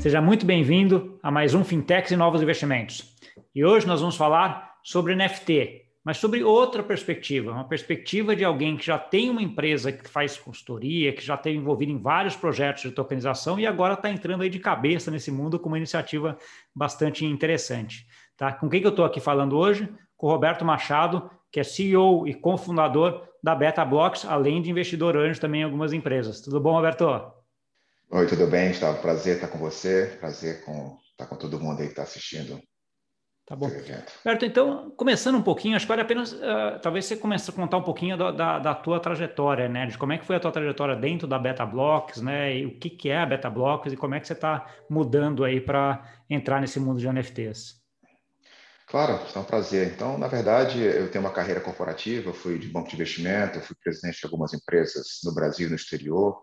Seja muito bem-vindo a mais um Fintechs e Novos Investimentos. E hoje nós vamos falar sobre NFT, mas sobre outra perspectiva, uma perspectiva de alguém que já tem uma empresa que faz consultoria, que já esteve envolvido em vários projetos de tokenização e agora está entrando aí de cabeça nesse mundo com uma iniciativa bastante interessante. Tá? Com quem que eu estou aqui falando hoje? Com o Roberto Machado, que é CEO e cofundador da BetaBlocks, além de investidor anjo também em algumas empresas. Tudo bom, Roberto? Oi, tudo bem, Gustavo? Prazer estar com você, prazer com, estar com todo mundo aí que está assistindo Tá bom. Roberto, então, começando um pouquinho, acho que vale apenas, uh, talvez você comece a contar um pouquinho da, da, da, tua trajetória, né? De como é que foi a tua trajetória dentro da Beta Blocks, né? E o que, que é a Beta Blocks e como é que você está mudando aí para entrar nesse mundo de NFTs. Claro, é um prazer. Então, na verdade, eu tenho uma carreira corporativa, fui de banco de investimento, fui presidente de algumas empresas no Brasil e no exterior,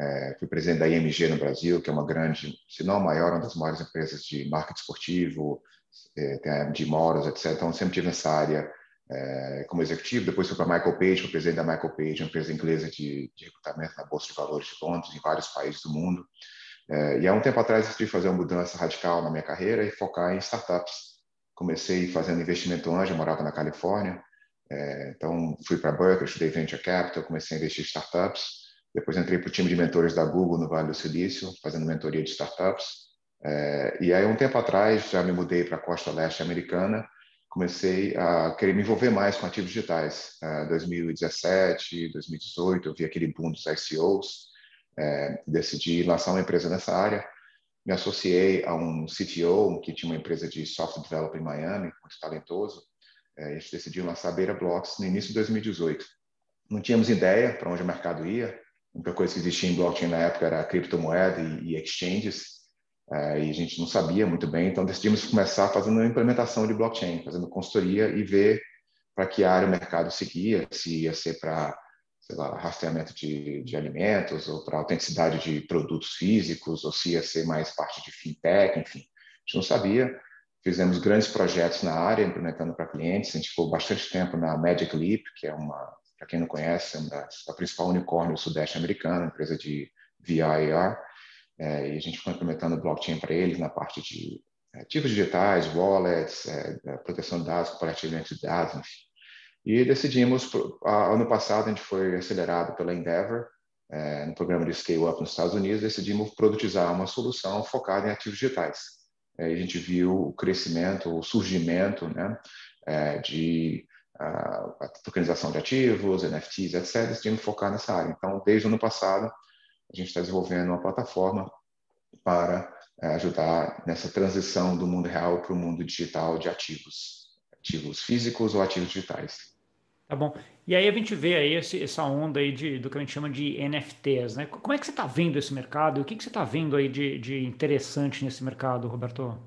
é, fui presidente da IMG no Brasil, que é uma grande, se não a maior, uma das maiores empresas de marketing esportivo, é, tem a Moros, etc. Então, sempre tive nessa área é, como executivo. Depois fui para a Michael Page, fui presidente da Michael Page, uma empresa inglesa de, de recrutamento na Bolsa de Valores de Londres, em vários países do mundo. É, e há um tempo atrás decidi fazer uma mudança radical na minha carreira e focar em startups. Comecei fazendo investimento anjo, morava na Califórnia. É, então, fui para Berkeley, estudei Venture Capital, comecei a investir em startups. Depois entrei para o time de mentores da Google no Vale do Silício, fazendo mentoria de startups. É, e aí, um tempo atrás, já me mudei para a costa leste americana, comecei a querer me envolver mais com ativos digitais. É, 2017, 2018, eu vi aquele boom dos ICOs, é, decidi lançar uma empresa nessa área. Me associei a um CTO que tinha uma empresa de software developer em Miami, muito talentoso. É, a gente decidiu lançar a Beira Blocks no início de 2018. Não tínhamos ideia para onde o mercado ia. A única coisa que existia em blockchain na época era criptomoeda e, e exchanges. É, e a gente não sabia muito bem, então decidimos começar fazendo a implementação de blockchain, fazendo consultoria e ver para que área o mercado seguia, se ia ser para rastreamento de, de alimentos ou para autenticidade de produtos físicos, ou se ia ser mais parte de fintech, enfim. A gente não sabia. Fizemos grandes projetos na área, implementando para clientes. A gente ficou bastante tempo na Magic Leap, que é uma, para quem não conhece, é uma a principal unicórnio Sudeste americano, empresa de VIR. É, e a gente foi implementando blockchain para eles na parte de é, ativos digitais, wallets, é, proteção de dados, compartilhamento de dados, enfim. E decidimos, ano passado a gente foi acelerado pela Endeavor, é, no programa de Scale Up nos Estados Unidos, decidimos produtizar uma solução focada em ativos digitais. É, a gente viu o crescimento, o surgimento né, é, de a, tokenização de ativos, NFTs, etc. Decidimos focar nessa área. Então, desde o ano passado, a gente está desenvolvendo uma plataforma para é, ajudar nessa transição do mundo real para o mundo digital de ativos, ativos físicos ou ativos digitais. Tá bom. E aí a gente vê aí esse, essa onda aí de, do que a gente chama de NFTs, né? Como é que você está vendo esse mercado? O que, que você está vendo aí de, de interessante nesse mercado, Roberto?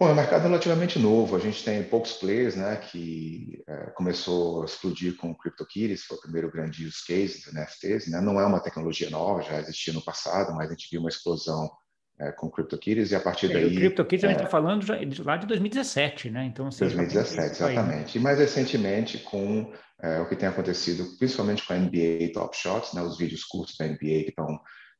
Bom, é um mercado relativamente novo. A gente tem poucos players, né, que é, começou a explodir com o CryptoKitties, foi o primeiro grande use case dos NFTs. Né? Não é uma tecnologia nova, já existia no passado, mas a gente viu uma explosão é, com o CryptoKitties e a partir daí... O CryptoKitties é, a gente está é, falando já, lá de 2017, né? Então, assim, 2017, exatamente. E mais recentemente com é, o que tem acontecido, principalmente com a NBA Top Shots, né, os vídeos curtos da NBA que estão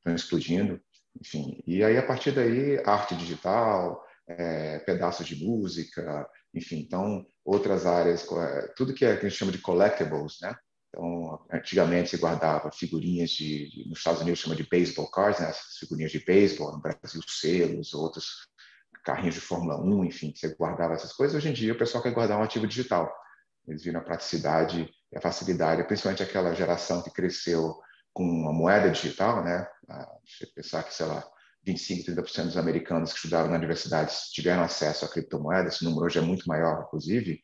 explodindo, enfim. E aí, a partir daí, arte digital é, pedaços de música, enfim, então outras áreas, é, tudo que, é, que a gente chama de collectibles, né? Então, antigamente se guardava figurinhas de, de nos Estados Unidos chama de baseball cards, né? Essas figurinhas de beisebol, no Brasil selos, outros carrinhos de Fórmula 1, enfim, você guardava essas coisas. Hoje em dia o pessoal quer guardar um ativo digital. Eles viram a praticidade e a facilidade, principalmente aquela geração que cresceu com uma moeda digital, né? Ah, você pensar que, sei lá, 25, 30% dos americanos que estudaram na universidade tiveram acesso a criptomoedas, esse número hoje é muito maior, inclusive.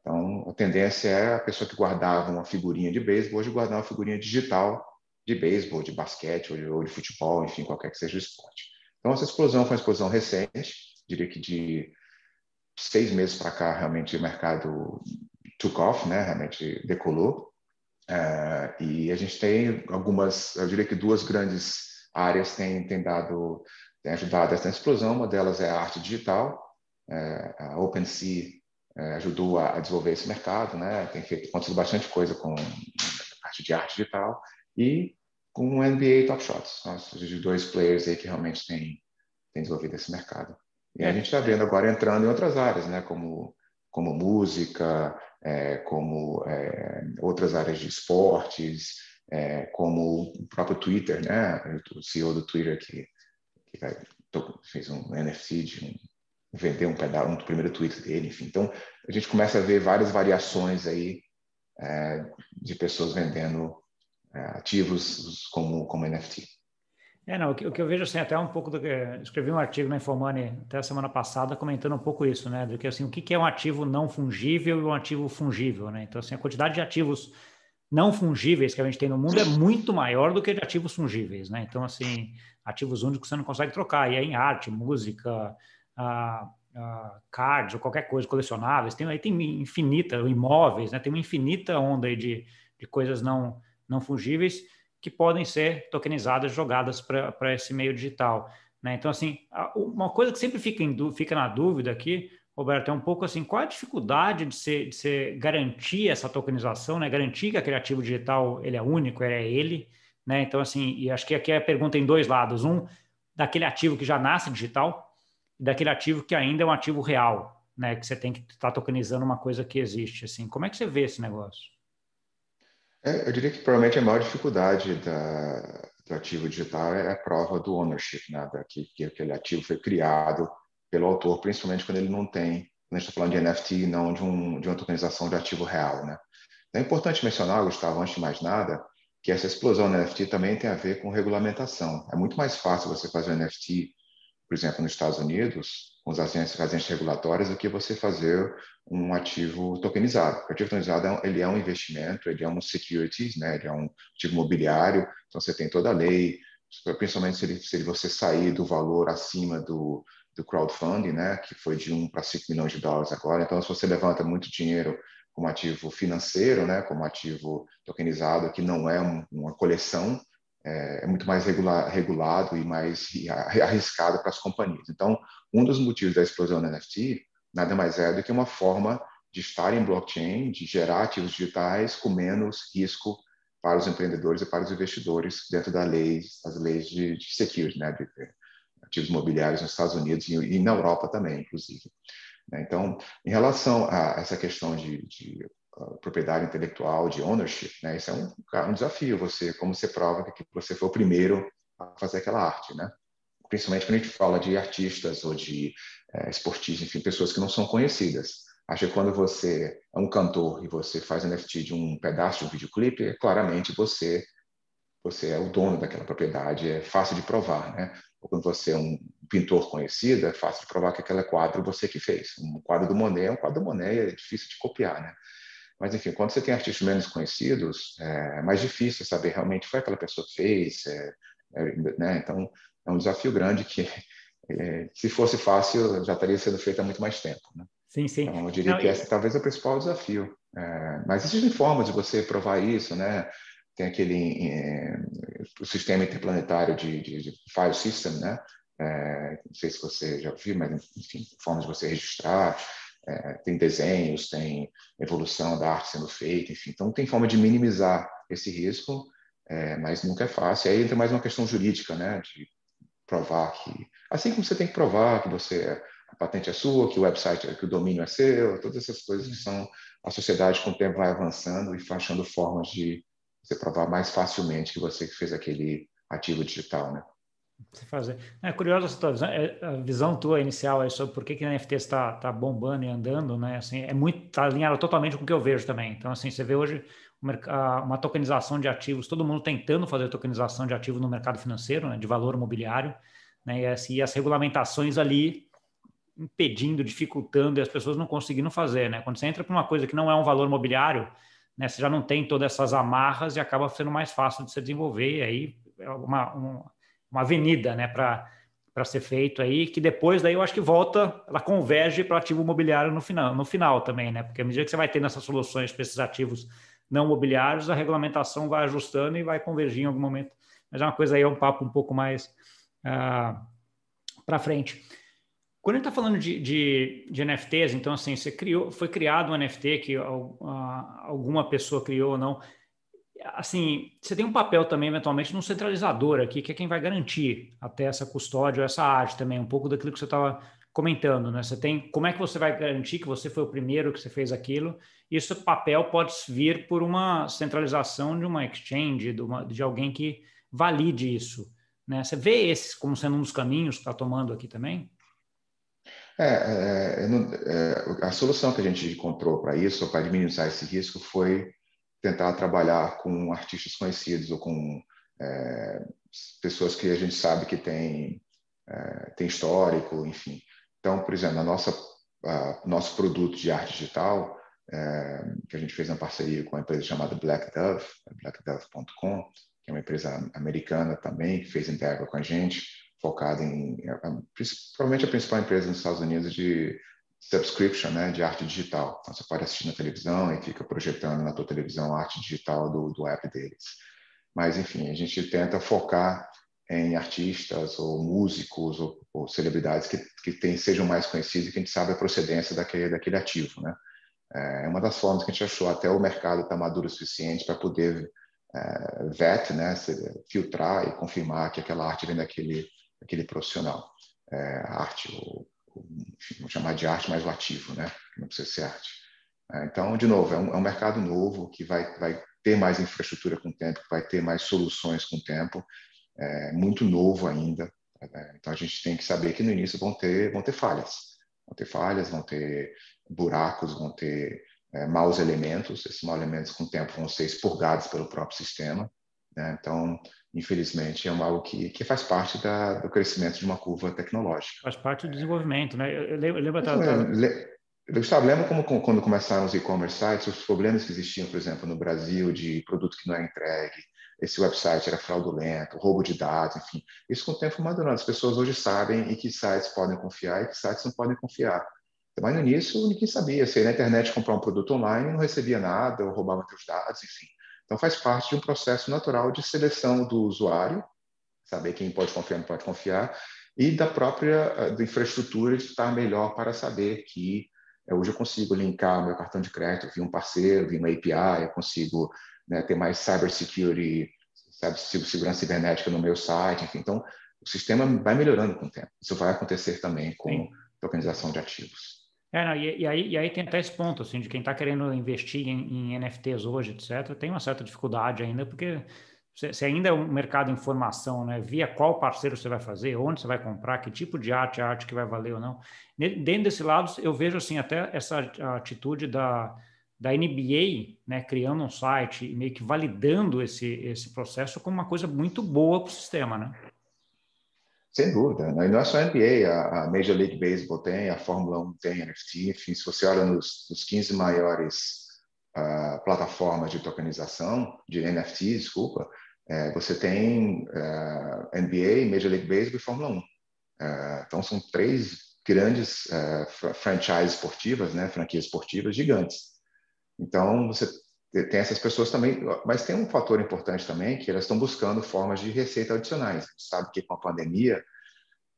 Então, a tendência é a pessoa que guardava uma figurinha de beisebol, hoje guardar uma figurinha digital de beisebol, de basquete ou de, ou de, futebol, enfim, qualquer que seja o esporte. Então, essa explosão foi uma explosão recente, diria que de seis meses para cá, realmente o mercado took off, né? realmente decolou. Uh, e a gente tem algumas, eu diria que duas grandes áreas têm, têm dado, têm ajudado essa explosão. Uma delas é a arte digital. É, a OpenSea é, ajudou a, a, desenvolver esse mercado, né? Tem feito acontecido bastante coisa com parte de arte digital e com o NBA Top Shots, os dois players aí que realmente têm desenvolvido esse mercado. E a gente está vendo agora entrando em outras áreas, né, como, como música, é, como é, outras áreas de esportes, é, como o próprio Twitter, né, o CEO do Twitter que, que vai, fez um NFT de um, vender um pedaço, um primeiro tweet dele, enfim. Então, a gente começa a ver várias variações aí é, de pessoas vendendo é, ativos como, como NFT. É, não, o que, o que, eu vejo assim, até um pouco do que. Escrevi um artigo na Informoney até a semana passada comentando um pouco isso, né? Do que assim, o que é um ativo não fungível e um ativo fungível, né? Então, assim, a quantidade de ativos não fungíveis que a gente tem no mundo é muito maior do que de ativos fungíveis, né? Então, assim, ativos únicos você não consegue trocar, e é em arte, música, a, a cards ou qualquer coisa, colecionáveis, tem, aí tem infinita, imóveis, né? Tem uma infinita onda aí de, de coisas não, não fungíveis que podem ser tokenizadas, jogadas para esse meio digital. Né? Então, assim, uma coisa que sempre fica, em, fica na dúvida aqui, Roberto, é um pouco assim, qual a dificuldade de ser, de ser garantir essa tokenização, né? garantir que aquele ativo digital ele é único, ele é ele, né? Então, assim, e acho que aqui a pergunta em dois lados. Um, daquele ativo que já nasce digital, e daquele ativo que ainda é um ativo real, né? Que você tem que estar tá tokenizando uma coisa que existe. Assim, como é que você vê esse negócio? É, eu diria que provavelmente a maior dificuldade da, do ativo digital é a prova do ownership, né? Da, que, que aquele ativo foi criado pelo autor, principalmente quando ele não tem, quando a gente está falando de NFT não de, um, de uma tokenização de ativo real, né? É importante mencionar, Gustavo, antes de mais nada, que essa explosão do NFT também tem a ver com regulamentação. É muito mais fácil você fazer um NFT, por exemplo, nos Estados Unidos, com as agências, agências regulatórias do que você fazer um ativo tokenizado. O ativo tokenizado é ele é um investimento, ele é um securities, né? ele é um ativo imobiliário, então você tem toda a lei, principalmente se, ele, se você sair do valor acima do, do crowdfunding, né? que foi de 1 para 5 milhões de dólares agora. Então, se você levanta muito dinheiro como ativo financeiro, né? como ativo tokenizado, que não é um, uma coleção, é, é muito mais regular, regulado e mais arriscado para as companhias. Então, um dos motivos da explosão do NFT nada mais é do que uma forma de estar em blockchain, de gerar ativos digitais com menos risco para os empreendedores e para os investidores dentro das leis, das leis de, de security, né, de, ativos imobiliários nos Estados Unidos e, na Europa também, inclusive. Né. Então, em relação a essa questão de, de propriedade intelectual, de ownership, né? Isso é um, um desafio. Você, como você prova que você foi o primeiro a fazer aquela arte, né? Principalmente quando a gente fala de artistas ou de é, esportistas, enfim, pessoas que não são conhecidas. Acho que quando você é um cantor e você faz NFT de um pedaço de um videoclipe, é claramente você você é o dono daquela propriedade, é fácil de provar, né? Ou quando você é um pintor conhecido, é fácil de provar que aquele quadro você que fez. Um quadro do Monet é um quadro do Monet, é difícil de copiar, né? Mas, enfim, quando você tem artistas menos conhecidos, é mais difícil saber realmente foi aquela pessoa que fez. É, é, né? Então, é um desafio grande que, é, se fosse fácil, já estaria sendo feito há muito mais tempo. Né? Sim, sim. Então, eu diria Não, que esse talvez é o principal desafio. É, mas existem formas de você provar isso, né? Tem aquele é, sistema interplanetário de, de, de file system, né? É, não sei se você já viu, mas enfim, formas de você registrar é, tem desenhos, tem evolução da arte sendo feita, enfim. Então, tem forma de minimizar esse risco, é, mas nunca é fácil. Aí entra mais uma questão jurídica, né, de provar que, assim como você tem que provar que você a patente é sua, que o website, que o domínio é seu, todas essas coisas que são a sociedade com o tempo vai avançando e achando formas de você provar mais facilmente que você fez aquele ativo digital, né? Você fazer. É curiosa essa tua visão, é, a visão tua inicial aí sobre por que, que a NFT está tá bombando e andando, né? Assim, é muito, está alinhado totalmente com o que eu vejo também. Então, assim, você vê hoje uma tokenização de ativos, todo mundo tentando fazer tokenização de ativos no mercado financeiro, né, de valor imobiliário, né? E, assim, e as regulamentações ali impedindo, dificultando e as pessoas não conseguindo fazer, né? Quando você entra para uma coisa que não é um valor imobiliário, né? Você já não tem todas essas amarras e acaba sendo mais fácil de se desenvolver. E aí é uma, uma uma avenida né, para ser feito aí, que depois daí eu acho que volta, ela converge para ativo imobiliário no final, no final também, né? Porque à medida que você vai tendo essas soluções para esses ativos não imobiliários, a regulamentação vai ajustando e vai convergir em algum momento. Mas é uma coisa aí, é um papo um pouco mais uh, ah, para frente. Quando a gente está falando de, de, de, NFTs, então assim, você criou, foi criado um NFT que uh, alguma pessoa criou ou não, assim, você tem um papel também, eventualmente, no centralizador aqui, que é quem vai garantir até essa custódia, essa arte também, um pouco daquilo que você estava comentando, né? Você tem como é que você vai garantir que você foi o primeiro que você fez aquilo? Isso papel pode vir por uma centralização de uma exchange, de, uma, de alguém que valide isso. Né? Você vê esses como sendo um dos caminhos que está tomando aqui também? É, é, é, a solução que a gente encontrou para isso, para minimizar esse risco, foi tentar trabalhar com artistas conhecidos ou com é, pessoas que a gente sabe que tem, é, tem histórico, enfim. Então, por exemplo, a nossa, a, nosso produto de arte digital, é, que a gente fez uma parceria com uma empresa chamada Black Dove, blackdove.com, que é uma empresa americana também, que fez entrega com a gente, focada em, provavelmente a principal empresa nos Estados Unidos de subscription, né, de arte digital. Então, você pode assistir na televisão e fica projetando na tua televisão a arte digital do, do app deles. Mas, enfim, a gente tenta focar em artistas ou músicos ou, ou celebridades que, que tem, sejam mais conhecidos e que a gente sabe a procedência daquele, daquele ativo, né? É uma das formas que a gente achou até o mercado estar tá maduro o suficiente para poder é, vet, né, filtrar e confirmar que aquela arte vem daquele, daquele profissional. É, arte, ou, ou, enfim, vamos chamar de arte mais o ativo, né? Não precisa ser arte. É, então, de novo, é um, é um mercado novo que vai, vai ter mais infraestrutura com o tempo, vai ter mais soluções com o tempo é, muito novo ainda. Né? Então a gente tem que saber que no início vão ter, vão ter falhas. Vão ter falhas, vão ter buracos, vão ter é, maus elementos. Esses maus elementos, com o tempo, vão ser expurgados pelo próprio sistema. Né? Então, infelizmente, é algo que, que faz parte da, do crescimento de uma curva tecnológica. Faz parte do desenvolvimento, né? Eu, eu lembro até... Gustavo, lembra como quando começaram os e-commerce sites, os problemas que existiam, por exemplo, no Brasil, de produto que não é entregue, esse website era fraudulento, roubo de dados, enfim. Isso com o tempo madurando. As pessoas hoje sabem em que sites podem confiar e que sites não podem confiar. Mas no início ninguém sabia. Ia na internet comprar um produto online não recebia nada, ou roubava seus dados, enfim. Então faz parte de um processo natural de seleção do usuário, saber quem pode confiar e não pode confiar, e da própria eh, da infraestrutura de estar melhor para saber que eh, hoje eu consigo linkar meu cartão de crédito via um parceiro, via uma API, eu consigo né, ter mais cybersecurity, sabe, segurança cibernética no meu site, enfim. Então, o sistema vai melhorando com o tempo. Isso vai acontecer também com Sim. tokenização de ativos. É, não, e, e, aí, e aí tem até esse ponto, assim, de quem está querendo investir em, em, NFTs hoje, etc., tem uma certa dificuldade ainda, porque se ainda é um mercado em formação, né? Via qual parceiro você vai fazer, onde você vai comprar, que tipo de arte, arte que vai valer ou não. Dentro desse lado, eu vejo, assim, até essa atitude da, da NBA, né, criando um site e meio que validando esse, esse processo como uma coisa muito boa para o sistema, né? Sem dúvida. Né? E não é só a NBA, a Major League Baseball tem, a Fórmula 1 tem NFT, enfim, se você olha nos, nos 15 maiores uh, plataformas de tokenização, de NFT, desculpa, é, você tem uh, é, NBA, Major League Baseball e Fórmula 1. Uh, é, então, são três grandes uh, franchises esportivas, né, franquias esportivas gigantes. Então, você tem essas pessoas também, mas tem um fator importante também, que elas estão buscando formas de receita adicionais. Sabe que com a pandemia,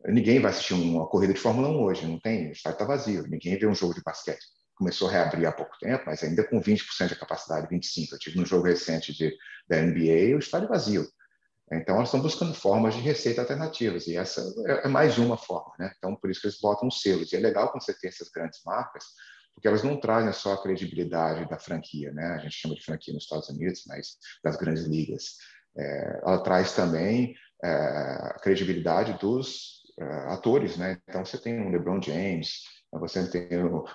ninguém vai assistir uma corrida de Fórmula 1 hoje, não tem, o estádio está vazio, ninguém vê um jogo de basquete. Começou a reabrir há pouco tempo, mas ainda com 20% de capacidade, 25%. Eu tive no jogo recente de, da NBA, o estádio vazio. Então, elas estão buscando formas de receita alternativas, e essa é, é mais uma forma. Né? Então, por isso que eles botam os selos. E é legal quando você tem essas grandes marcas, porque elas não trazem só a credibilidade da franquia, né? A gente chama de franquia nos Estados Unidos, mas das grandes ligas. É, ela traz também é, a credibilidade dos é, atores, né? Então você tem um LeBron James, você tem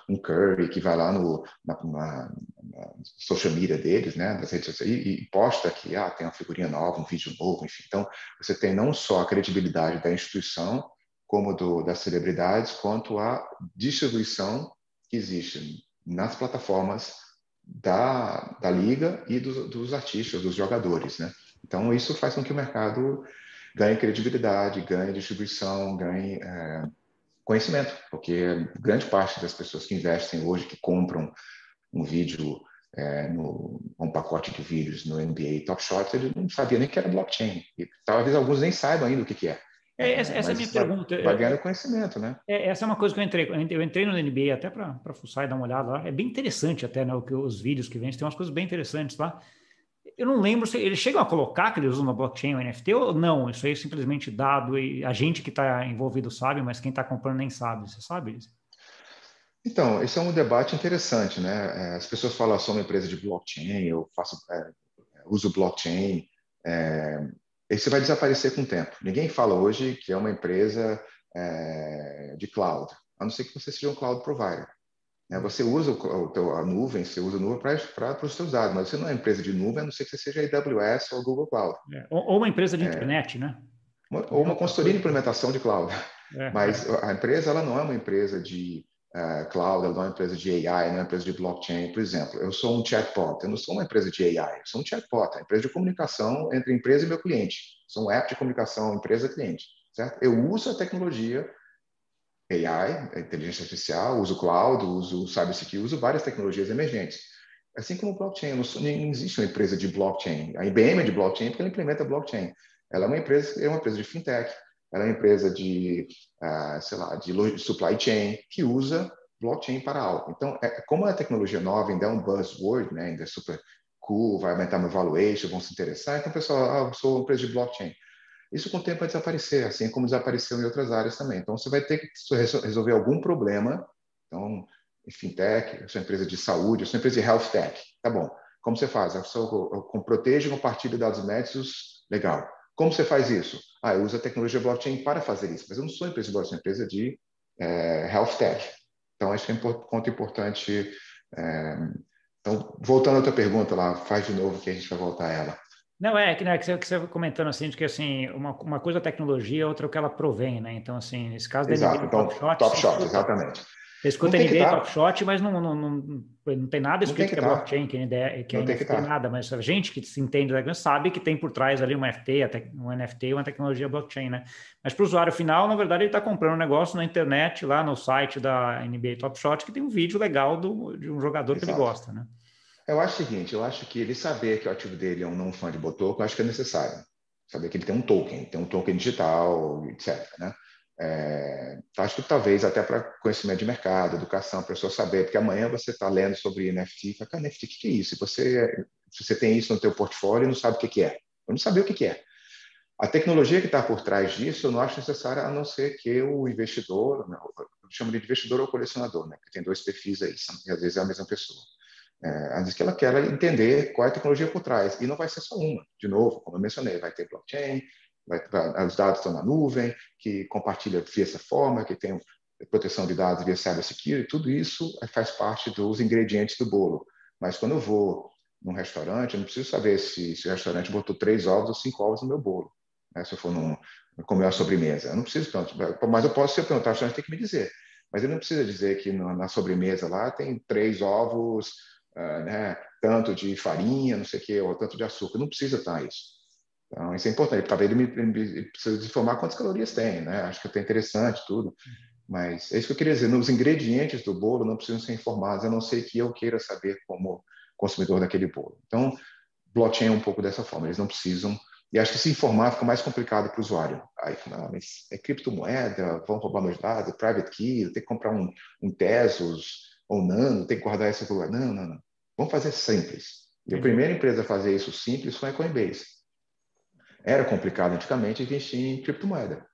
um Curry que vai lá no na, na, na social media deles, né, das redes sociais e, e, posta que ah tem uma figurinha nova, um vídeo novo, enfim. Então você tem não só a credibilidade da instituição como do das celebridades, quanto a distribuição que existem nas plataformas da, da liga e dos, dos artistas, dos jogadores, né? Então isso faz com que o mercado ganhe credibilidade, ganhe distribuição, ganhe é, conhecimento, porque grande parte das pessoas que investem hoje, que compram um vídeo é, no, um pacote de vídeos no NBA Top Shot, ele não sabia nem que era blockchain. E talvez alguns nem saibam ainda o que, que é. É, essa, essa é a minha pergunta. Vai ganhando conhecimento, né? É, essa é uma coisa que eu entrei. Eu entrei no NBA até para fuçar e dar uma olhada lá. É bem interessante até, né? O que, os vídeos que vem, tem umas coisas bem interessantes lá. Eu não lembro se eles chegam a colocar que eles usam na blockchain o NFT ou não. Isso aí é simplesmente dado e a gente que está envolvido sabe, mas quem está comprando nem sabe. Você sabe isso? Então, esse é um debate interessante, né? É, as pessoas falam, sou uma empresa de blockchain, eu faço, é, uso blockchain. É, esse vai desaparecer com o tempo. Ninguém fala hoje que é uma empresa é, de cloud, a não ser que você seja um cloud provider. Né? Você usa o, teu, a nuvem, você usa a nuvem para os seus dados, mas você não é empresa de nuvem, a não ser que você seja AWS ou Google Cloud. É, ou, ou, uma empresa de é. internet, né? Uma, ou uma consultoria de implementação de cloud. É, mas a empresa ela não é uma empresa de uh, cloud, ela não é uma empresa de AI, não é uma empresa de blockchain. Por exemplo, eu sou um chatbot, eu não sou uma empresa de AI, eu sou um chatbot, é uma empresa de comunicação entre empresa e meu cliente. Sou um app de comunicação empresa-cliente, certo? Eu uso a tecnologia AI, inteligência artificial, uso cloud, uso cybersecurity, uso várias tecnologias emergentes. Assim como blockchain, não, não, existe uma empresa de blockchain. A IBM é de blockchain porque ela implementa blockchain. Ela é uma empresa, é uma empresa de fintech, ela é uma empresa de, uh, sei lá, de supply chain que usa blockchain para algo. Então, é, como a tecnologia nova ainda é um buzzword, né, ainda é super cool, vai aumentar meu valuation, vão se interessar, então pessoal, ah, eu sou uma empresa de blockchain. Isso com o tempo vai desaparecer, assim como desapareceu em outras áreas também. Então, você vai ter que resolver algum problema. Então, fintech, eu sou empresa de saúde, eu sou empresa de health tech. Tá bom. Como você faz? Eu, sou, eu, eu protejo e compartilho dados médicos. Legal. Como você faz isso? Ah, eu uso a tecnologia blockchain para fazer isso. Mas eu não sou empresa de blockchain, sou empresa de é, health tech. Então, acho que é um ponto importante. É, então, voltando à tua pergunta lá, faz de novo que a gente vai voltar a ela. Não, é que, né, que, você, que você comentando assim, de que assim, uma, uma coisa é a tecnologia, outra é o que ela provém, né? Então, assim, nesse caso Exato, então, Top Shot. Top Shot, exatamente. Você escuta NBA tá. Top Shot, mas não, não, não, não tem nada escrito que, que, é blockchain, que, é, que não é NFT, nada, mas a gente que se entende sabe que tem por trás ali um NFT, um NFT, uma tecnologia blockchain, né? Mas para o usuário final, na verdade, ele está comprando um negócio na internet, lá no site da NBA Top Shot, que tem um vídeo legal do, de um jogador Exato. que ele gosta, né? Eu acho o seguinte, eu acho que ele saber que o ativo dele é um não fã de Botoco, eu acho que é necessário. Saber que ele tem um token, tem um token digital, etc. Né? É, acho que talvez até para conhecimento de mercado, educação, a pessoa saber, porque amanhã você está lendo sobre NFT e fala, cara, NFT, o que, é isso? Você, você tem isso no teu portfólio e não sabe o que, é. Eu não sabia o que, é. A tecnologia que está por trás disso eu não acho necessária, a não ser que o investidor, eu chamo de investidor ou colecionador, né? tem dois perfis aí, e às vezes é a mesma pessoa. É, diz que ela quer entender qual é a tecnologia por trás. E não vai ser só uma. De novo, como eu mencionei, vai ter blockchain, vai, os dados estão na nuvem, que compartilha via essa forma, que tem proteção de dados via cybersecurity, tudo isso faz parte dos ingredientes do bolo. Mas quando eu vou num restaurante, eu não preciso saber se, se o restaurante botou três ovos ou cinco ovos no meu bolo. Né? Se eu for num, comer uma sobremesa. Eu não preciso tanto. Mas eu posso, se eu perguntar, o restaurante tem que me dizer. Mas ele não precisa dizer que na sobremesa lá tem três ovos, uh, né, tanto de farinha, não sei o quê, ou tanto de açúcar. Não precisa estar isso. Então, isso é importante. Talvez ele, me, ele precisa informar quantas calorias tem, né? Acho que é até interessante tudo. Mas é isso que eu queria dizer. Nos ingredientes do bolo não precisam ser informados, a não ser que eu queira saber como consumidor daquele bolo. Então, blockchain é um pouco dessa forma. Eles não precisam. E acho que se informar fica mais complicado para o usuário. Aí, não, mas é criptomoeda, vão roubar meus dados, é private key, eu tenho que comprar um, um Tesos, ou Nano, tem que guardar lugar. Não, não, não. Vamos fazer simples. E a primeira empresa a fazer isso simples foi a Coinbase. Era complicado antigamente investir em criptomoeda.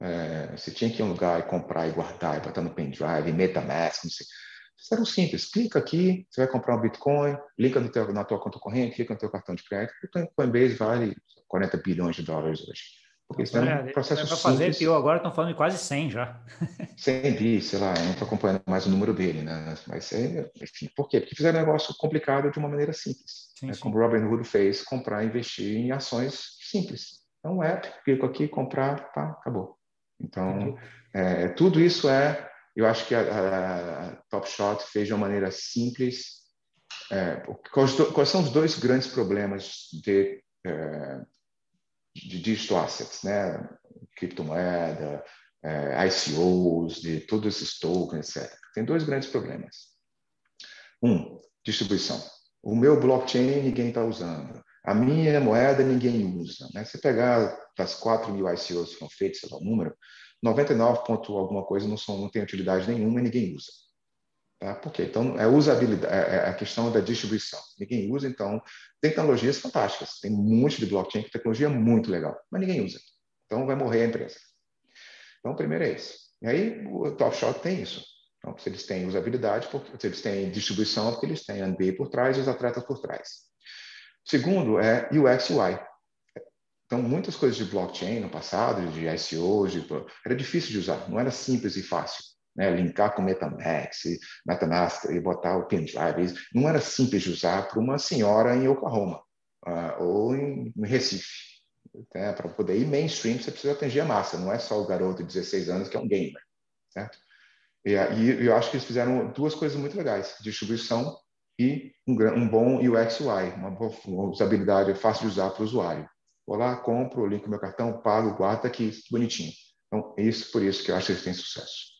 É, você tinha que ir a um lugar e comprar e guardar, e botar no pendrive, MetaMask, não sei. Isso era simples. Clica aqui, você vai comprar um Bitcoin, liga teu, na tua conta corrente, clica no teu cartão de crédito. O Coinbase vale 40 bilhões de dólares hoje. Porque isso é, é um processo é fazer pior, agora estão falando de quase 100 já. 100 bi, sei lá, eu não estou acompanhando mais o número dele, né? Mas, é, enfim, por quê? Porque fizeram um negócio complicado de uma maneira simples. Sim, é, sim. Como o Robin Hood fez, comprar e investir em ações simples. É um app, clico aqui, comprar, pá, acabou. Então, é, tudo isso é, eu acho que a, a, Top Shot fez de uma maneira simples. É, quais, quais, são os dois grandes problemas de é, de digital assets, né? criptomoeda, é, ICOs, de todos esses tokens, etc. Tem dois grandes problemas. Um, distribuição. O meu blockchain ninguém está usando. A minha moeda ninguém usa. Né? Se pegar das 4 mil ICOs que foram feitas, sei lá o número, 99 ponto alguma coisa não, são, não tem utilidade nenhuma e ninguém usa. Tá? Por quê? Então, é usabilidade, é, é a questão da distribuição. Ninguém usa, então, tecnologias fantásticas. Tem um monte de blockchain tecnologia muito legal, mas ninguém usa. Então, vai morrer a empresa. Então, primeiro é isso. E aí, o Top Shot tem isso. Então, se eles têm usabilidade, porque, se eles têm distribuição, porque eles têm NBA por trás e os atletas por trás. Segundo é UX UI. Então, muitas coisas de blockchain no passado, de ICO, de, era difícil de usar, não era simples e fácil. Né? Linkar com Metamask, Metamask e botar o pendrive, não era simples de usar para uma senhora em Oklahoma uh, ou em, Recife. Né? Para poder ir mainstream, você precisa atingir a massa, não é só o garoto de 16 anos que é um gamer. Certo? E, e eu acho que eles fizeram duas coisas muito legais: distribuição e um, um bom UX UI, uma usabilidade fácil de usar para o usuário. Vou lá, compro, linko meu cartão, pago, guarda aqui, bonitinho. Então, é isso por isso que eu acho que eles têm sucesso.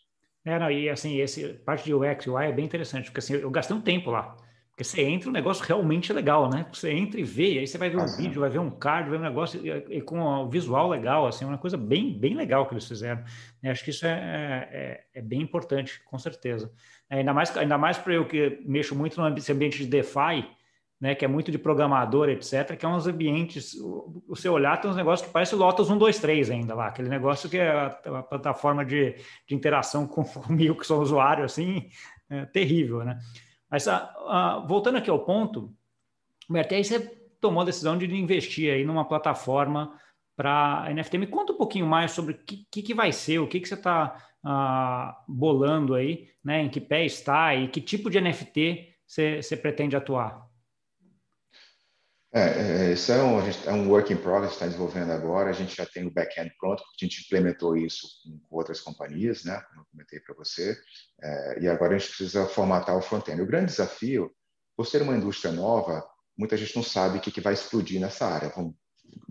É, não, e assim, esse parte de UX, UI é bem interessante, porque assim, eu gastei um tempo lá. Porque você entra, um negócio realmente legal, né? Você entra e vê, e aí você vai ver um vídeo, vai ver um card, vai ver um negócio e, e com o visual legal, assim, uma coisa bem, bem legal que eles fizeram. Eu acho que isso é, é, é bem importante, com certeza. É, ainda mais, ainda mais para eu que mexo muito no ambiente de DeFi, né, que é muito de programador, etc., que é uns ambientes, o, o seu olhar tem uns negócios que parece Lotus 123 ainda lá, aquele negócio que é a, a plataforma de, de interação com, comigo, que sou usuário, assim, é terrível, né? Mas a, a, voltando aqui ao ponto, Berta, aí você tomou a decisão de investir aí numa plataforma para NFT. Me conta um pouquinho mais sobre o que, que, vai ser, o que, que você está ah, bolando aí, né? Em que pé está e que tipo de NFT você pretende atuar? É, é, isso é um, é um work in progress, está desenvolvendo agora. A gente já tem o back-end pronto, a gente implementou isso com outras companhias, né? Como eu comentei para você. É, e agora a gente precisa formatar o front-end. O grande desafio, por ser uma indústria nova, muita gente não sabe o que, que vai explodir nessa área. Vão,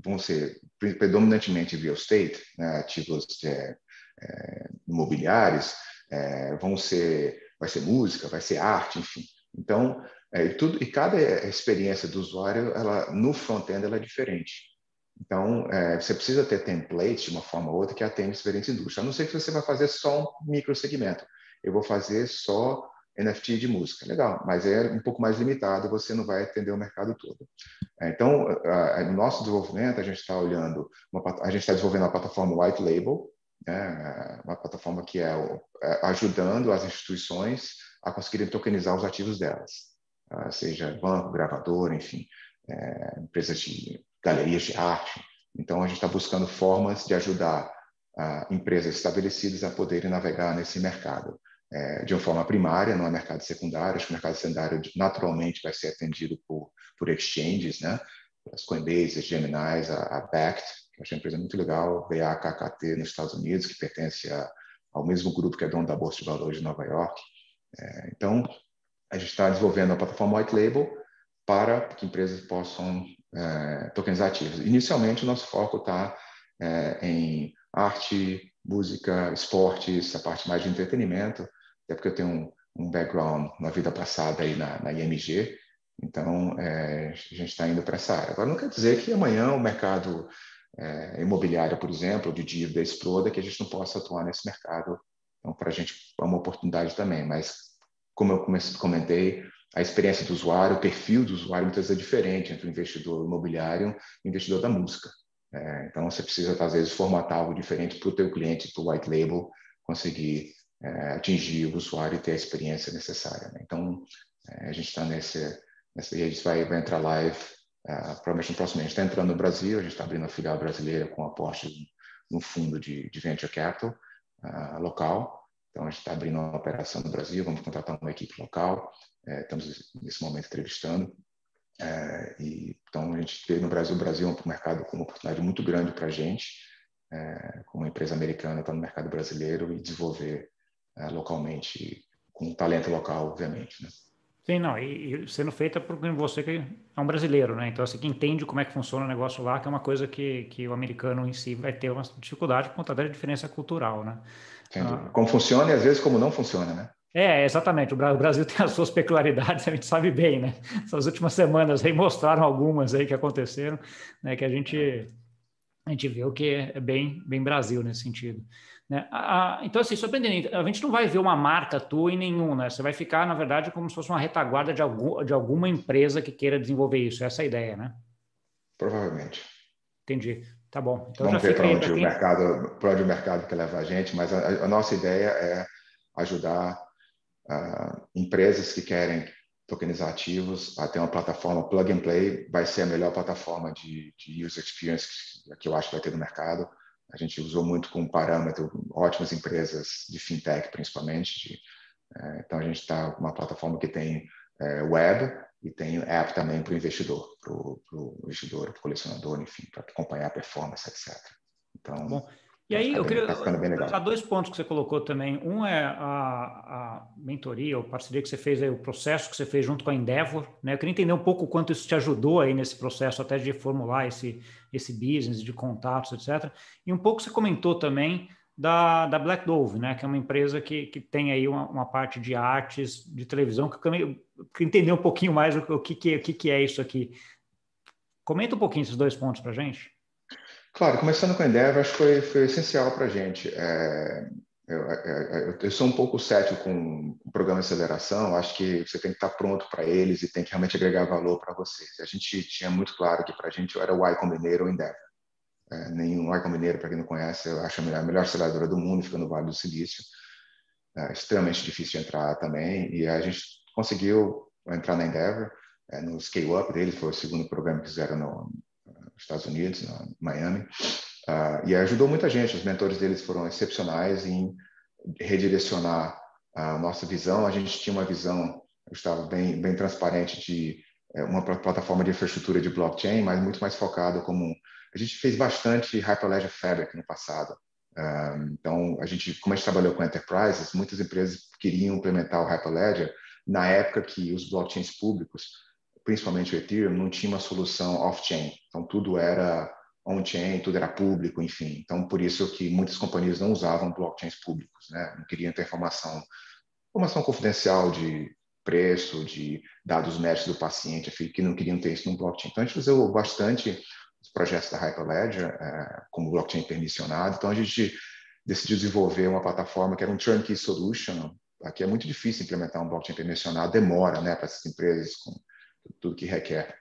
vão ser predominantemente real estate, né? ativos é, é, imobiliários, é, vão ser, vai ser música, vai ser arte, enfim. Então, é, e, tudo, e cada experiência do usuário, ela, no front-end, ela é diferente. Então, é, você precisa ter templates de uma forma ou outra que atende diferentes indústrias. A não ser que você vai fazer só um microsegmento. Eu vou fazer só NFT de música. Legal, mas é um pouco mais limitado, você não vai atender o mercado todo. É, então, no nosso desenvolvimento, a gente está olhando, uma, a gente está desenvolvendo uma plataforma White Label, né, uma plataforma que é, é ajudando as instituições a conseguirem tokenizar os ativos delas. Ah, seja banco, gravador, enfim, é, empresas de galerias de arte. Então, a gente está buscando formas de ajudar ah, empresas estabelecidas a poderem navegar nesse mercado. É, de uma forma primária, não é mercado secundário. Acho que o mercado secundário naturalmente vai ser atendido por, por exchanges, né? As Coinbase, as Geminis, a, a Bakkt, que achei uma empresa muito legal, BAKKT nos Estados Unidos, que pertence a, ao mesmo grupo que é dono da Bolsa de Valores de Nova York. É, então, a gente está desenvolvendo uma plataforma white label para que empresas possam é, tokenizar ativos. Inicialmente, o nosso foco está é, em arte, música, esportes, a parte mais de entretenimento, até porque eu tenho um, um background na vida passada aí na, na IMG, então é, a gente está indo para essa área. Agora, não quer dizer que amanhã o mercado é, imobiliário, por exemplo, de dívida exploda, que a gente não possa atuar nesse mercado. Então, para a gente é uma oportunidade também, mas como eu comentei, a experiência do usuário, o perfil do usuário muitas vezes é diferente entre o investidor imobiliário e o investidor da música. É, então, você precisa, às vezes, formatar algo diferente para o teu cliente, para o white label, conseguir é, atingir o usuário e ter a experiência necessária. Né? Então, é, a gente está nesse, nessa, e a gente vai, vai entrar live, uh, provavelmente no próximo mês. A gente está entrando no Brasil, a gente está abrindo a filial brasileira com aporte no fundo de, de venture capital uh, local, então, a gente está abrindo uma operação no Brasil, vamos contratar uma equipe local, é, estamos nesse momento entrevistando. É, e, então, a gente vê no Brasil, o Brasil é um mercado com uma oportunidade muito grande para a gente, é, como uma empresa americana está no mercado brasileiro e desenvolver localmente, com talento local, obviamente. Né? Sim, não, e, e, sendo feita por você que é um brasileiro, né? Então, assim, que entende como é que funciona o negócio lá, que é uma coisa que, que o americano em si vai ter uma dificuldade por conta da diferença cultural, né? Ah. Como funciona e às vezes como não funciona, né? É, exatamente. O Brasil tem as suas peculiaridades, a gente sabe bem, né? Essas últimas semanas aí mostraram algumas aí que aconteceram, né? Que a gente, a gente viu que é bem, bem Brasil nesse sentido. Né? então, assim, surpreendente, a gente não vai ver uma marca tua em nenhum, né? Você vai ficar, na verdade, como se fosse uma retaguarda de, algum, de alguma empresa que queira desenvolver isso. Essa é a ideia, né? Provavelmente. Entendi. Tá bom. Então, Vamos ver para onde, quem... o mercado, para onde o mercado quer levar a gente, mas a, a nossa ideia é ajudar uh, empresas que querem tokenizar ativos a ter uma plataforma plug and play, vai ser a melhor plataforma de, de user experience que eu acho que vai ter no mercado a gente usou muito como parâmetro ótimas empresas de fintech, principalmente. De, é, então, a gente está com uma plataforma que tem é, web e tem app também para o investidor, para o investidor, para o colecionador, enfim, para acompanhar a performance, etc. Então, Bom. E aí, eu queria tá dois pontos que você colocou também. Um é a, a mentoria, ou parceria que você fez, aí, o processo que você fez junto com a Endeavor. Né? Eu queria entender um pouco quanto isso te ajudou aí nesse processo, até de formular esse, esse business, de contatos, etc. E um pouco você comentou também da, da Black Dove, né? que é uma empresa que, que tem aí uma, uma parte de artes, de televisão, que eu queria entender um pouquinho mais o, o, que, que, o que, que é isso aqui. Comenta um pouquinho esses dois pontos para gente. Claro, começando com a Endeavor, acho que foi, foi essencial para a gente. É, eu, eu, eu, sou um pouco cético com o programa de aceleração, acho que você tem que estar pronto para eles e tem que realmente agregar valor para vocês. A gente tinha muito claro que para a gente era o Y Combinator ou Endeavor. É, nenhum Y para quem não conhece, eu acho a melhor, a melhor aceleradora do mundo, fica no Vale do Silício. É extremamente difícil de entrar também, e a gente conseguiu entrar na Endeavor, é, no scale-up deles, foi o segundo programa que fizeram no, Estados Unidos, na Miami, uh, e ajudou muita gente. Os mentores deles foram excepcionais em redirecionar a nossa visão. A gente tinha uma visão, estava bem, bem transparente de é, uma plataforma de infraestrutura de blockchain, mas muito mais focado como a gente fez bastante Hyperledger Fabric no passado. Uh, então, a gente, como a gente trabalhou com enterprises, muitas empresas queriam implementar o Hyperledger na época que os blockchains públicos principalmente o Ethereum, não tinha uma solução off-chain. Então, tudo era on-chain, tudo era público, enfim. Então, por isso que muitas companhias não usavam blockchains públicos, né? Não queriam ter informação, informação confidencial de preço, de dados médicos do paciente, que não queriam ter isso no blockchain. Então, a gente usou bastante os projetos da Hyperledger é, como blockchain permissionado. Então, a gente decidiu desenvolver uma plataforma que era um turnkey solution. Aqui é muito difícil implementar um blockchain permissionado, demora, né, para essas empresas com tudo que requer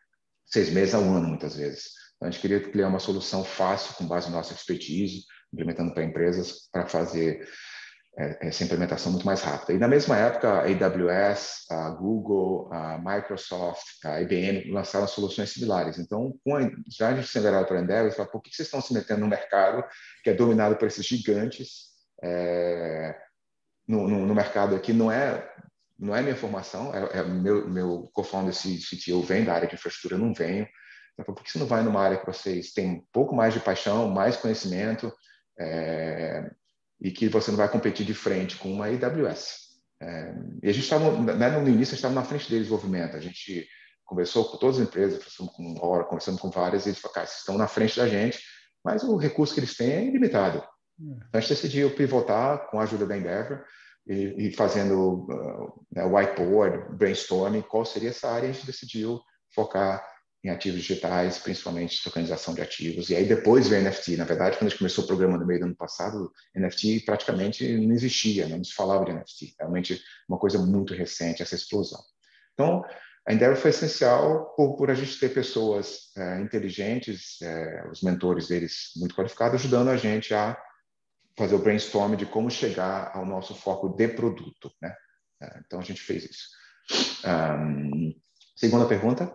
seis meses a um ano, muitas vezes. Então, a gente queria criar uma solução fácil, com base na nossa expertise, implementando para empresas, para fazer é, essa implementação muito mais rápida. E na mesma época, a AWS, a Google, a Microsoft, a IBM lançaram soluções similares. Então, já a gente se enverava para a Endeavor, falou, por que vocês estão se metendo no mercado que é dominado por esses gigantes é, no, no, no, mercado aqui não é não é minha formação, é, é meu, meu co-founder CTO vem da área de infraestrutura, eu não venho. Então, por que você não vai numa área que vocês têm um pouco mais de paixão, mais conhecimento, é, e que você não vai competir de frente com uma AWS? É, e a gente estava, né, no início, a gente estava na frente do desenvolvimento, a gente conversou com todas as empresas, conversamos com Oracle, conversamos com várias, e eles falaram, cara, vocês estão na frente da gente, mas o recurso que eles têm é ilimitado. Hum. Então, a gente decidiu pivotar com a ajuda da Endeavor, e, e fazendo uh, né, whiteboard, brainstorming, qual seria essa área, a gente decidiu focar em ativos digitais, principalmente tokenização de ativos. E aí depois veio NFT. Na verdade, quando a gente começou o programa no meio do ano passado, NFT praticamente não existia, não se falava de NFT. Realmente uma coisa muito recente, essa explosão. Então, a Endeavor foi essencial por, por a gente ter pessoas é, inteligentes, é, os mentores deles muito qualificados, ajudando a gente a fazer o brainstorm de como chegar ao nosso foco de produto, né? É, então a gente fez isso. Um, segunda pergunta.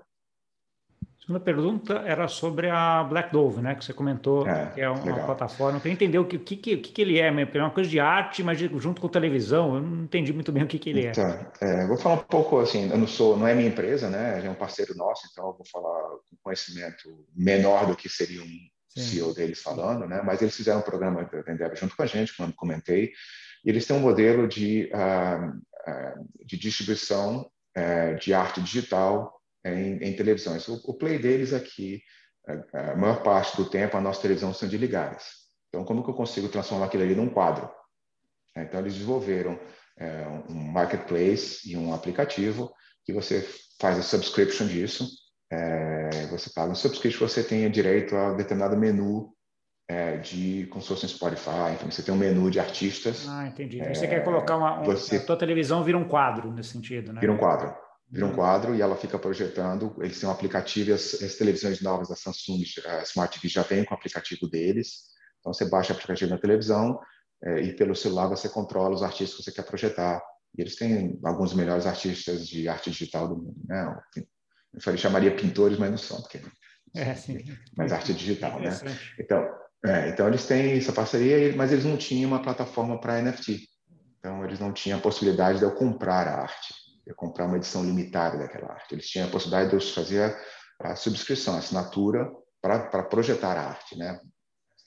Segunda pergunta era sobre a Black Dove, né? Que você comentou, é, que é uma legal. plataforma. Eu queria entender o que, que, que, que ele é, porque é uma coisa de arte, mas junto com televisão, eu não entendi muito bem o que, que ele é. Então, é. Vou falar um pouco assim, eu não sou, não é minha empresa, né? É um parceiro nosso, então eu vou falar com conhecimento menor do que seria um Sim. CEO deles falando, né? Mas eles fizeram um programa da Endeavor junto com a gente, como comentei, e eles têm um modelo de, uh, uh, de distribuição uh, de arte digital em, em televisões. O, o, play deles aqui, a maior parte do tempo, a nossa televisão são de ligadas. Então, como que eu consigo transformar aquilo ali num quadro? Então, eles desenvolveram um marketplace e um aplicativo que você faz a subscription disso é, você paga um subscription, você tem direito a determinado menu é, de como se fosse um Spotify, enfim, você tem um menu de artistas. Ah, entendi. Então, você quer colocar uma. Um, você, a tua televisão vira um quadro nesse sentido, né? Vira um quadro. Vira um quadro e ela fica projetando. Eles têm um aplicativo e as, as televisões novas da Samsung, a Smart TV já vem com o aplicativo deles. Então você baixa o aplicativo na televisão é, e pelo celular você controla os artistas que você quer projetar. E eles têm alguns dos melhores artistas de arte digital do mundo. Né? Eu falei, chamaria pintores, mas não são, porque é, sim. mas arte digital, né? Então, é, então eles têm essa parceria, mas eles não tinham uma plataforma para NFT. Então eles não tinham a possibilidade de eu comprar a arte, comprar uma edição limitada daquela arte. Eles tinham a possibilidade de eu fazer a subscrição, a assinatura para projetar a arte, né?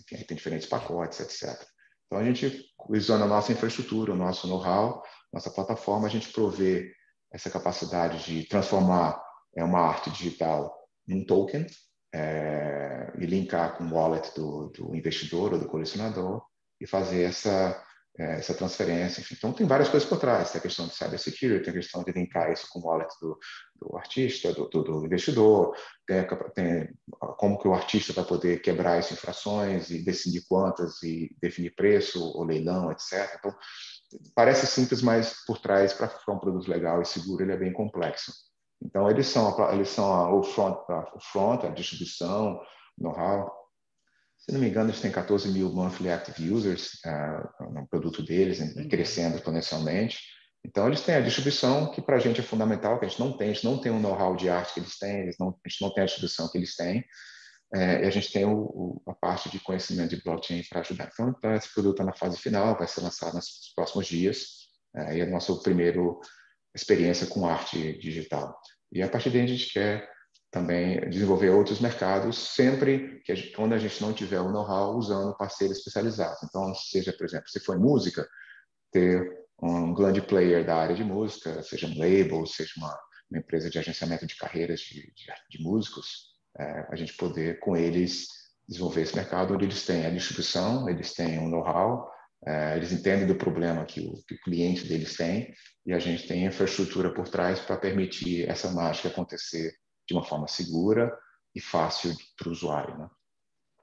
Enfim, tem diferentes pacotes, etc. Então a gente, usando a nossa infraestrutura, o nosso know-how, nossa plataforma, a gente provê essa capacidade de transformar é, uma arte digital num token é, e linkar com o wallet do, do, investidor ou do colecionador e fazer essa, essa transferência. Enfim. Então, tem várias coisas por trás. Tem a questão de cybersecurity, tem a questão de linkar isso com o wallet do, do artista, do, do, investidor, tem, tem, como que o artista vai poder quebrar essas infrações e decidir quantas e definir preço ou leilão, etc. Então, parece simples, mas por trás, para ficar um produto legal e seguro, ele é bem complexo. Então, eles são, eles são o, front, o front, a distribuição, know-how. Se não me engano, eles têm 14 mil monthly active users uh, no produto deles, e crescendo exponencialmente. Então, eles têm a distribuição, que para a gente é fundamental, que a gente não tem, a gente não tem o know-how de arte que eles têm, eles não, a gente não tem a distribuição que eles têm, é, e a gente tem o, o, a parte de conhecimento de blockchain para ajudar. Então, então, esse produto está na fase final, vai ser lançado nos próximos dias, é, e é o nosso primeiro experiência com arte digital. E a partir daí a gente quer também desenvolver outros mercados, sempre que a gente, quando a gente não tiver o know-how, usando parceiros especializados. Então, seja, por exemplo, se for música, ter um grande player da área de música, seja um label, seja uma, uma empresa de agenciamento de carreiras de, de, de músicos, é, a gente poder, com eles, desenvolver esse mercado onde eles têm a distribuição, eles têm um know-how, é, eles entendem do problema que o, que o, cliente deles tem e a gente tem infraestrutura por trás para permitir essa mágica acontecer de uma forma segura e fácil para o usuário. Né?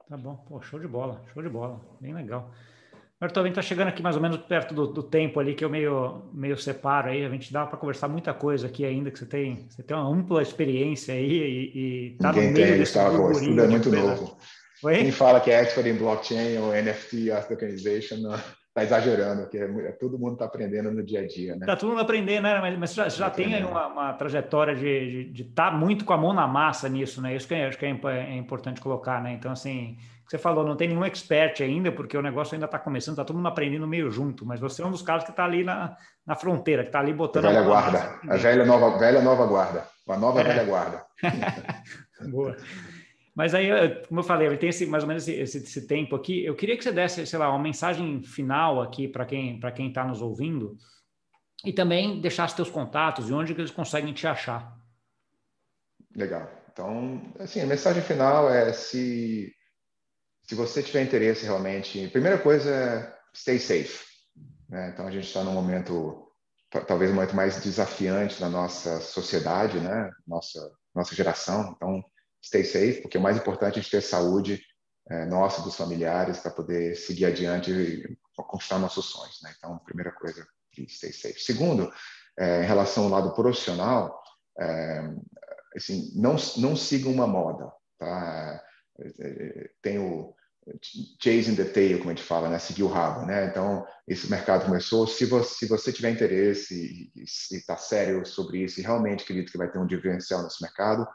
Tá bom, Pô, show de bola, show de bola, bem legal. Arthur, está chegando aqui mais ou menos perto do, do, tempo ali que eu meio, meio separo aí. A gente dá para conversar muita coisa aqui ainda, que você tem, você tem uma ampla experiência aí e, e tá Ninguém no meio tem, desse Gustavo, tudo é muito novo. Oi? Quem fala que é expert em blockchain ou NFT, Art Tokenization, está exagerando, porque é, todo mundo está aprendendo no dia a dia. Né? Tá todo mundo aprendendo, né? Mas, mas já, já tem aí uma, uma, trajetória de estar tá muito com a mão na massa nisso, né? Isso que eu acho que é, é importante colocar, né? Então, assim, você falou, não tem nenhum expert ainda, porque o negócio ainda está começando, está todo mundo aprendendo meio junto, mas você é um dos caras que está ali na, na fronteira, que está ali botando. A velha a guarda, a velha nova, velha nova guarda, a nova é. velha guarda. Boa. Mas aí, como eu falei, tem esse, mais ou menos esse, esse, tempo aqui. Eu queria que você desse, sei lá, uma mensagem final aqui para quem para quem está nos ouvindo e também deixasse seus contatos e onde que eles conseguem te achar. Legal. Então, assim, a mensagem final é se se você tiver interesse realmente, primeira coisa é stay safe. Né? Então, a gente está num momento, talvez um momento mais desafiante na nossa sociedade, né? Nossa nossa geração. Então, stay safe, porque o mais importante é a gente ter saúde é, nossa, dos familiares, para poder seguir adiante e conquistar nossos sonhos. Né? Então, primeira coisa, stay safe. Segundo, é, em relação ao lado profissional, é, assim, não, não sigam uma moda. Tá? Tem o chasing the tail, como a gente fala, né? seguir o rabo. Né? Então, esse mercado começou. Se você, se você tiver interesse e está sério sobre isso e realmente acredita que vai ter um diferencial nesse mercado,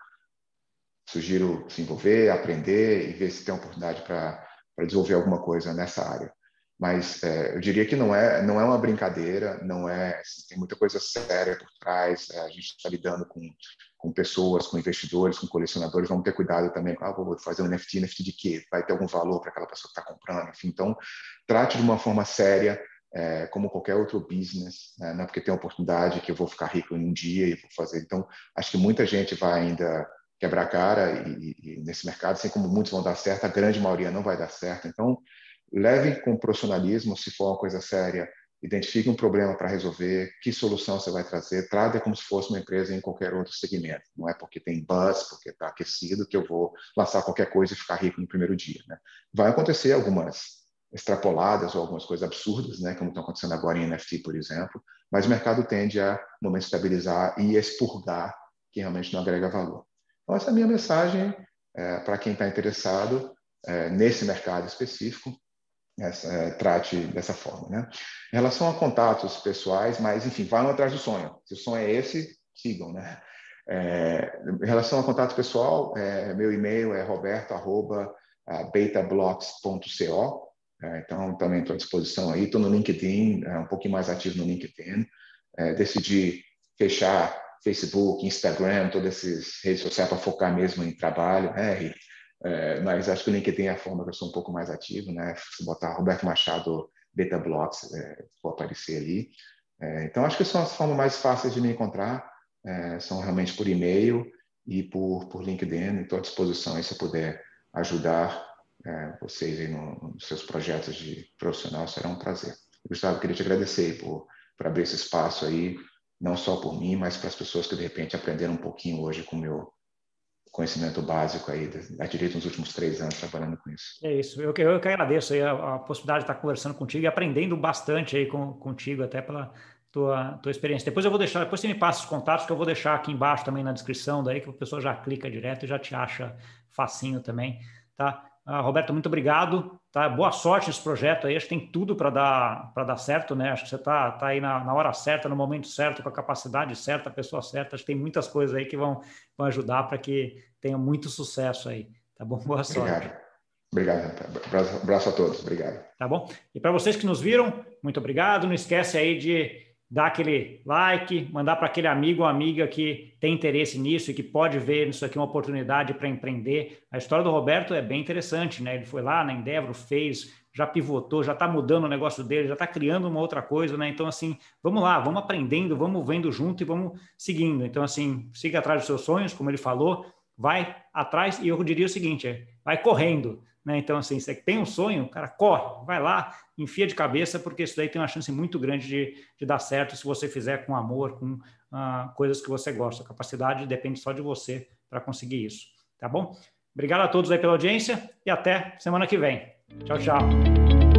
sugiro se envolver, aprender e ver se tem oportunidade para desenvolver alguma coisa nessa área. Mas é, eu diria que não é não é uma brincadeira, não é assim, tem muita coisa séria por trás. É, a gente está lidando com, com pessoas, com investidores, com colecionadores. Vamos ter cuidado também. Ah, vou fazer um NFT, NFT de quê? Vai ter algum valor para aquela pessoa que está comprando? Enfim, então trate de uma forma séria. É, como qualquer outro business, né? não é porque tem oportunidade que eu vou ficar rico em um dia e vou fazer. Então, acho que muita gente vai ainda quebrar a cara e, e, nesse mercado, assim como muitos vão dar certo, a grande maioria não vai dar certo. Então, leve com profissionalismo, se for uma coisa séria, identifique um problema para resolver, que solução você vai trazer, trate como se fosse uma empresa em qualquer outro segmento. Não é porque tem buzz, porque está aquecido, que eu vou lançar qualquer coisa e ficar rico no primeiro dia. Né? Vai acontecer algumas extrapoladas ou algumas coisas absurdas, né, como estão acontecendo agora em NFT, por exemplo, mas o mercado tende a, no momento, estabilizar e expurgar que realmente não agrega valor. Então, essa é a minha mensagem é, para quem está interessado é, nesse mercado específico, essa, é, trate dessa forma. Né? Em relação a contatos pessoais, mas, enfim, vão atrás do sonho. Se o sonho é esse, sigam. Né? É, em relação a contato pessoal, é, meu e-mail é roberto.betablocks.co é, então, também estou à disposição aí. Estou no LinkedIn, é, um pouquinho mais ativo no LinkedIn. É, decidi fechar Facebook, Instagram, todas essas redes sociais para focar mesmo em trabalho, né? É, mas acho que o LinkedIn é a forma que eu sou um pouco mais ativo, né? Se botar Roberto Machado Beta Blocks, é, vou aparecer ali. É, então, acho que são as formas mais fáceis de me encontrar, é, são realmente por e-mail e por, por LinkedIn. Estou à disposição aí se eu puder ajudar é, vocês aí no, nos seus projetos de profissional, será um prazer. Gustavo, queria te agradecer por, por abrir esse espaço aí, não só por mim, mas para as pessoas que de repente aprenderam um pouquinho hoje com o meu conhecimento básico aí da direito nos últimos três anos trabalhando com isso. É isso, eu que, eu que agradeço a, a, possibilidade de estar conversando contigo e aprendendo bastante aí com, contigo, até pela tua, tua experiência. Depois eu vou deixar, depois você me passa os contatos que eu vou deixar aqui embaixo também na descrição, daí que a pessoa já clica direto e já te acha facinho também, tá? Ah, Roberto, muito obrigado. Tá? Boa sorte nesse projeto aí. Acho que tem tudo para dar, dar certo, né? Acho que você está tá aí na, na, hora certa, no momento certo, com a capacidade certa, a pessoa certa. Acho que tem muitas coisas aí que vão, vão ajudar para que tenha muito sucesso aí. Tá bom? Boa sorte. Obrigado. Obrigado. Abraço, abraço a todos. Obrigado. Tá bom? E para vocês que nos viram, muito obrigado. Não esquece aí de dar aquele like, mandar para aquele amigo ou amiga que tem interesse nisso e que pode ver nisso aqui uma oportunidade para empreender. A história do Roberto é bem interessante, né? Ele foi lá na Endeavor, fez, já pivotou, já está mudando o negócio dele, já está criando uma outra coisa, né? Então, assim, vamos lá, vamos aprendendo, vamos vendo junto e vamos seguindo. Então, assim, siga atrás dos seus sonhos, como ele falou, vai atrás, e eu diria o seguinte: é, vai correndo. Né? Então, assim, você tem um sonho, cara, corre, vai lá, enfia de cabeça, porque isso daí tem uma chance muito grande de, de dar certo se você fizer com amor, com uh, coisas que você gosta. A capacidade depende só de você para conseguir isso, tá bom? Obrigado a todos aí pela audiência e até semana que vem. Tchau, tchau.